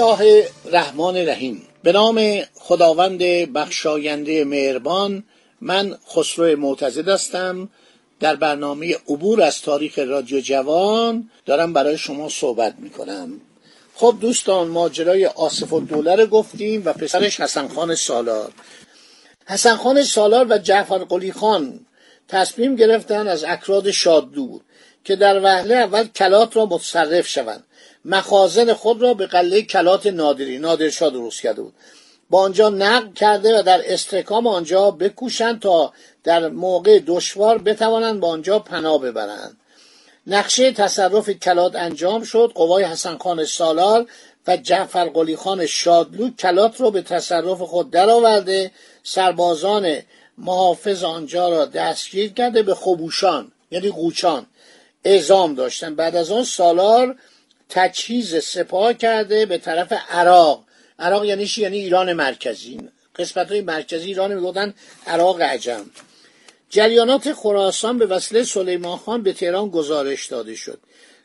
الله الرحمن الرحیم. به نام خداوند بخشاینده مهربان من خسرو معتزد هستم. در برنامه عبور از تاریخ رادیو جوان دارم برای شما صحبت می‌کنم. خب دوستان ماجرای آصف الدوله رو گفتیم و پسرش حسن خان سالار. حسن خان سالار و جعفر قلی خان تصمیم گرفتن از اکراد شادلو که در وهله اول کلات را متصرف شوند. مخازن خود را به قله کلات نادری نادرشاه درست کرده بود. با آنجا نقل کرده و در استحکام آنجا بکوشند تا در موقع دشوار بتوانند با آنجا پناه ببرند. نقشه تصرف کلات انجام شد. قوای حسن خان سالار و جعفر قلی خان شادلو کلات را به تصرف خود درآورده. سربازان محافظ آنجا را دستگیر کرده به خبوشان یعنی قوچان اعزام داشتن بعد از آن سالار تجهیز سپاه کرده به طرف عراق. عراق یعنی چی؟ یعنی ایران مرکزی. قسمت های مرکزی ایران می‌گفتن عراق عجم. جریانات خراسان به وسیله سلیمان خان به تهران گزارش داده شد.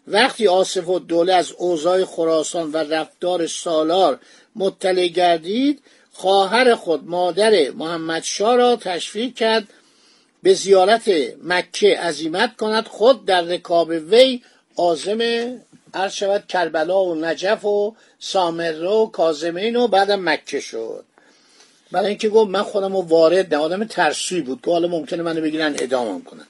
وقتی آصف و دوله از اوضاع خراسان و رفتار سالار مطلع گردید خواهر خود مادر محمد شا را تشویق کرد به زیارت مکه عزیمت کند. خود در رکاب وی عازم عرض شود کربلا و نجف و سامره و کازمین و بعدم مکه شد. برای اینکه گفت من خودم رو وارد نه آدم ترسوی بود. که حالا ممکنه منو بگیرن ادامم کنن.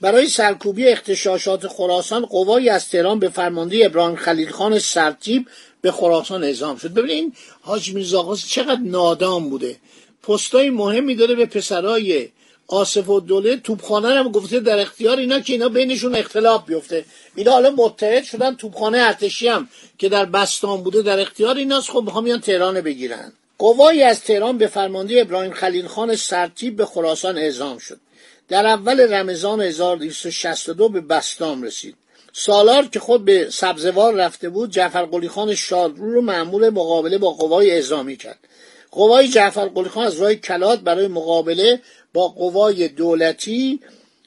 برای سرکوبی اختشاشات خراسان قوایی از تهران به فرمانده ابراهیم خلیل خان سرتیب به خراسان اعزام شد. ببینید حاج میرزا چقدر نادام بوده. پستای مهمی داره به پسرای آصف و دوله توپخانه هم گفته در اختیار اینا که اینا بینشون اختلاف بیفته. اینا حالا متحد شدن توپخانه ارتشی هم که در بستان بوده در اختیار ایناست. خب می‌خوام میان تهران بگیرن. قوایی از تهران به فرمانده ابراهیم خلیل خان سرتیب به خراسان اعزام شد. در اول رمضان 1262 به بستام رسید. سالار که خود به سبزوار رفته بود جعفر قلی خان شادرو رو معمول مقابله با قوای اعزامی کرد. قوای جعفر قلی خان از راه کلات برای مقابله با قوای دولتی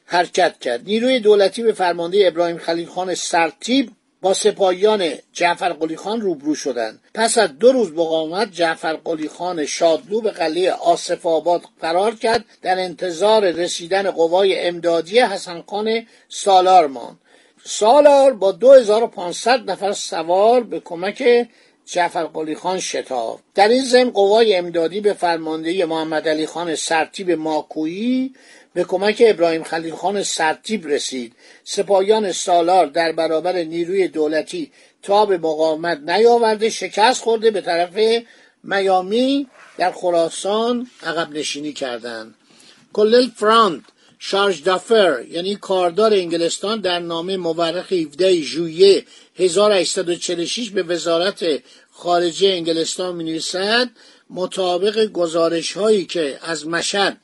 حرکت کرد. نیروی دولتی به فرمانده ابراهیم خلیل خان سرتیب با سپاهیان جعفر قلی خان روبرو شدند. پس از دو روز مقاومت جعفر قلی خان شادلو به قلعه آصف آباد قرار کرد. در انتظار رسیدن قوای امدادی حسن خان سالار ماند. سالار با 2500 نفر سوار به کمک جعفر قلی خان شتاب. در این ضمن قوای امدادی به فرماندهی محمد علی خان سرتیب ماکویی به کمک ابراهیم خلیل خان سرتیب رسید. سپاهیان سالار در برابر نیروی دولتی تا به مقاومت نیاورده شکست خورده به طرف میامی در خراسان عقب نشینی کردند. کلل فراند شارژ دافر یعنی کاردار انگلستان در نامه مورخ 17 ژوئیه 1846 به وزارت خارجه انگلستان می نویسد مطابق گزارش هایی که از مشهد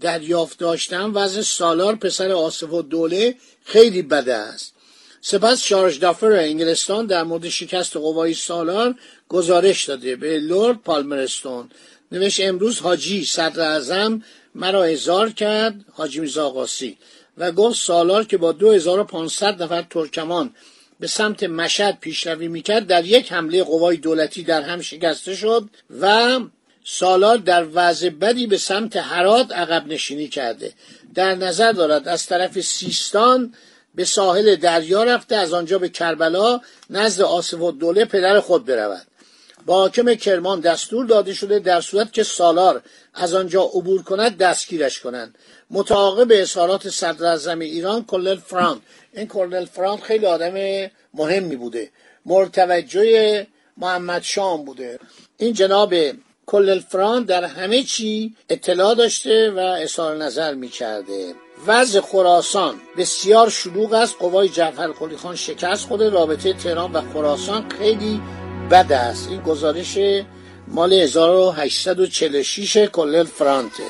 دریافت داشتم وضع سالار پسر آصف و دوله خیلی بده است. سپس شارژ دافر انگلستان در مورد شکست قوای سالار گزارش داده به لورد پالمرستون. نوشت امروز حاجی صدر اعظم مرا ازار کرد حاجی میرزا و گفت سالار که با 2500 نفر ترکمان به سمت مشهد پیشروی می‌کرد در یک حمله قوای دولتی در هم شکسته شد و سالار در وضع بدی به سمت هرات عقب نشینی کرده. در نظر دارد از طرف سیستان به ساحل دریا رفته از آنجا به کربلا نزد آصف و دوله پدر خود برود. با حاکم کرمان دستور داده شده در صورت که سالار از آنجا عبور کند دستگیرش کنند. متعاقب اظهارات صدر ایران کلل فرانک. این کلل فرانک خیلی آدم مهمی بوده. مرتوجه محمد شام بوده. این جناب کل فران در همه چی اطلاع داشته و اظهار نظر می‌کرده. وضع خراسان بسیار شلوغ است. قوای جعفر خان شکست خود رابطه تهران و خراسان خیلی بد است این گزارش مال 1846 کل فرانته.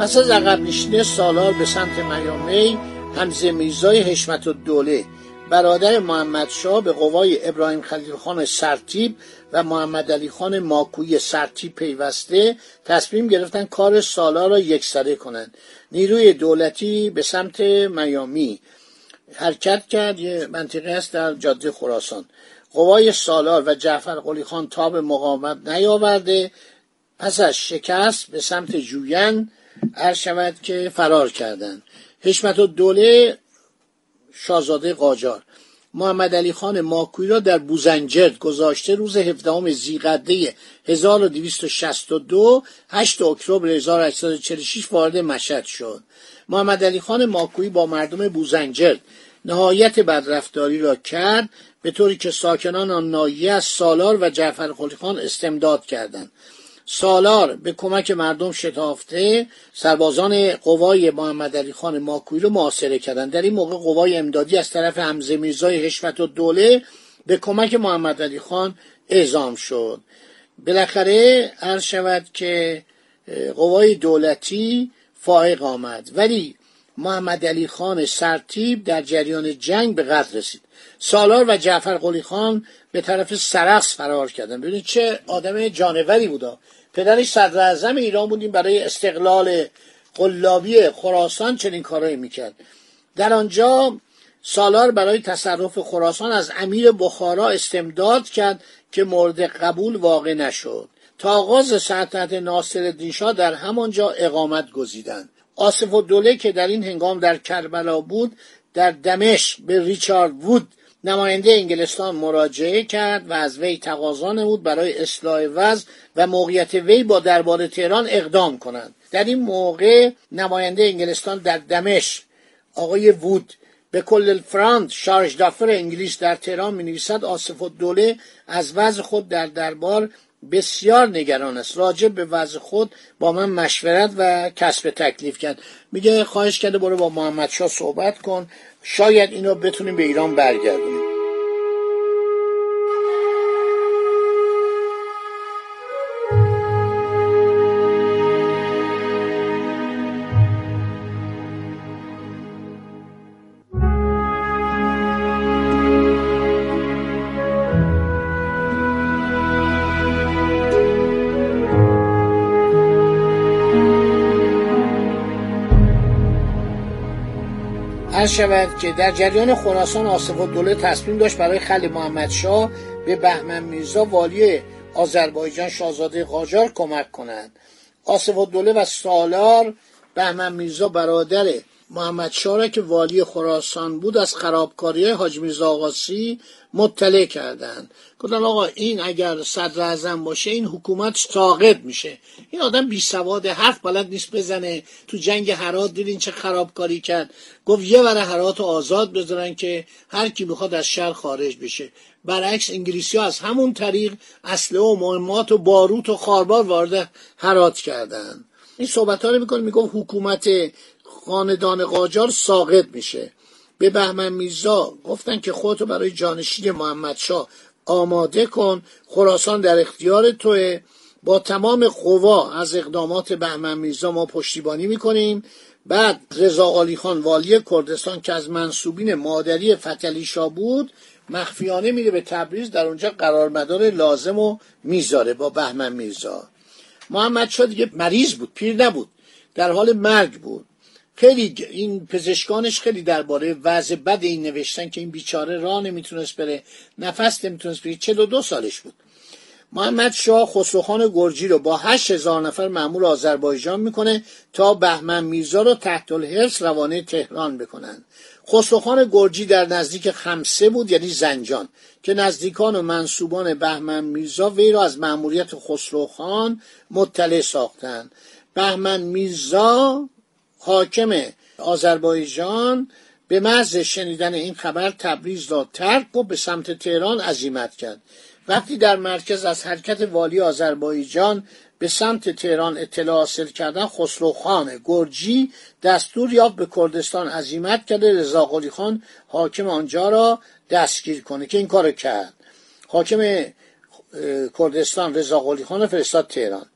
پس از عقب نشینی سالار به سمت میامی همزه میرزای حشمت و دوله برادر محمد شاه به قوای ابراهیم خلیل خان سرتیب و محمد علی خان ماکوی سرتیب پیوسته تصمیم گرفتن کار سالار را یکسره کنند. نیروی دولتی به سمت میامی. حرکت کرد یه منطقه است در جاده خراسان. قوای سالار و جعفر قلی خان تاب مقاومت نیاورده. پس از شکست به سمت جوین عرض شود که فرار کردند حشمت و دوله شاهزاده قاجار. محمد علی خان ماکوی را در بوزنجرد گذاشته روز 17 زیقده 1262 8 اکتبر 1846 وارد مشهد شد. محمد علی خان ماکوی با مردم بوزنجرد نهایت بدرفتاری را کرد به طوری که ساکنان آن ناحیه از سالار و جعفر خان استمداد کردند. سالار به کمک مردم شتافته سربازان قوای محمد علی خان ماکوی رو محاصره کردند در این موقع قوای امدادی از طرف حمزه میرزای حشمت و دوله به کمک محمد علی خان اعزام شد. بالاخره عرض شود که قوای دولتی فائق آمد. ولی محمد علی خان سرتیب در جریان جنگ به قتل رسید. سالار و جعفر قلی خان به طرف سرخس فرار کردن. ببینید چه آدم جانوری بودا. پدرش صدر اعظم ایران بودیم برای استقلال قلابی خراسان چنین کارایی می‌کرد. در آنجا سالار برای تصرف خراسان از امیر بخارا استمداد کرد که مورد قبول واقع نشد. تا آغاز سلطنت ناصر شاه در همانجا اقامت گزیدند. آصف و دوله که در این هنگام در کربلا بود در دمشق به ریچارد وود نماینده انگلستان مراجعه کرد و از وی تقاضا نمود برای اصلاح وضع و موقعیت وی با دربار تهران اقدام کنند. در این موقع نماینده انگلستان در دمشق آقای وود به کل فرانت شارژ دافر انگلیس در تهران می نویسد آصف الدوله از وضع خود در دربار بسیار نگران است. راجع به وضع خود با من مشورت و کسب تکلیف کرد. میگه خواهش کرده برو با محمد شاه صحبت کن. شاید اینو بتونیم به ایران برگردونیم. عرض شود که در جریان خراسان آصف الدوله تصمیم داشت برای خل محمد شاه به بهمن میرزا والی آذربایجان شاهزاده قاجار کمک کنند آصف الدوله و سالار بهمن میرزا برادر محمد شاه که والی خراسان بود از خرابکاری حاج میرزا آقاسی مطلع کردند. گفتن آقا این اگر صدر اعظم باشه این حکومت ساقط میشه. این آدم بی سواد حرف بلد نیست بزنه. تو جنگ هرات دیدین چه خرابکاری کرد. گفت یه ور هرات آزاد بذارن که هر کی می‌خواد از شهر خارج بشه. برعکس انگلیسی ها از همون طریق اسلحه و مهمات و باروت و خاربار وارد هرات کردن. این صحبت ها رو می‌کنه می‌گفت حکومت خاندان قاجار ساقط میشه. به بهمن میرزا گفتن که خودتو برای جانشین محمد شاه آماده کن خراسان در اختیار توه. با تمام قوا از اقدامات بهمن میرزا ما پشتیبانی می‌کنیم. بعد رضا علی خان والی کردستان که از منصوبین مادری فتلی بود مخفیانه میره به تبریز در اونجا قرارمدار لازم و می‌ذاره با بهمن میرزا. محمد شاه دیگه مریض بود پیر نبود در حال مرگ بود. خیلی این پزشکانش خیلی درباره وضع بد این نوشتن که این بیچاره راه نمی‌تونست بره نفس نمی‌تونست بره 42 سالش بود. محمد شاه خسروخان گرجی رو با هشت هزار نفر معمول آذربایجان می‌کنه تا بهمن میرزا رو تحت الحرس روانه تهران بکنن. خسروخان گرجی در نزدیک خمسه بود یعنی زنجان که نزدیکان و منصوبان بهمن میرزا وی را از مأموریت خسروخان مطلع ساختند بهمن میرزا حاکم آذربایجان به محض شنیدن این خبر تبریز را ترک و به سمت تهران عزیمت کرد. وقتی در مرکز از حرکت والی آذربایجان به سمت تهران اطلاع حاصل کردن خسروخان گرجی دستور یافت به کردستان عزیمت کرده رضا خان حاکم آنجا را دستگیر کنه که این کار کرد. حاکم کردستان رضا خان فرستاد تهران.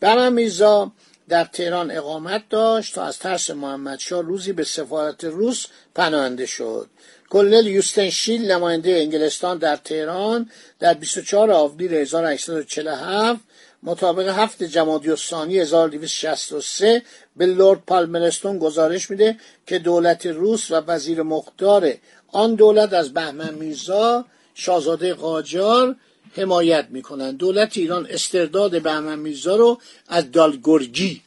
بهمن میرزا در تهران اقامت داشت تا از ترس محمدشاه روزی به سفارت روس پناهنده شد. کلنل یوستنشیل نماینده انگلستان در تهران در 24 آوریل 1847 مطابق هفت جمادی الثانی 1263 به لورد پالمرستون گزارش میده که دولت روس و وزیر مختار آن دولت از بهمن میرزا شاهزاده قاجار حمایت می‌کنند. دولت ایران استرداد بهمن میرزا رو از دالگرگی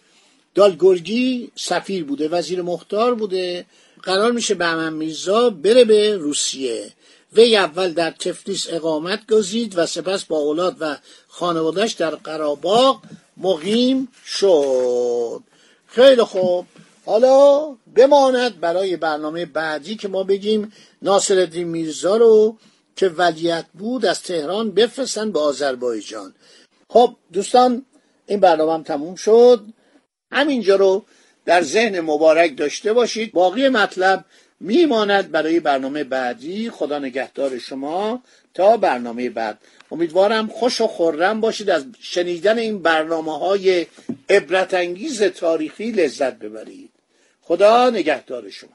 دالگرگی سفیر بوده وزیر مختار بوده. قرار میشه بهمن میرزا بره به روسیه. وی اول در تفلیس اقامت گزید و سپس با اولاد و خانوادش در قراباغ مقیم شد. خیلی خوب. حالا بماند برای برنامه بعدی که ما بگیم ناصر میرزا رو که ولیت بود از تهران بفرستن به آذربایجان. خب دوستان این برنامه هم تموم شد. همینجا رو در ذهن مبارک داشته باشید. باقی مطلب میماند برای برنامه بعدی. خدا نگهدار شما تا برنامه بعد. امیدوارم خوش و خورم باشید از شنیدن این برنامه های عبرت انگیز تاریخی لذت ببرید. خدا نگهدار شما.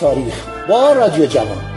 تاریخ با رادیو جوان.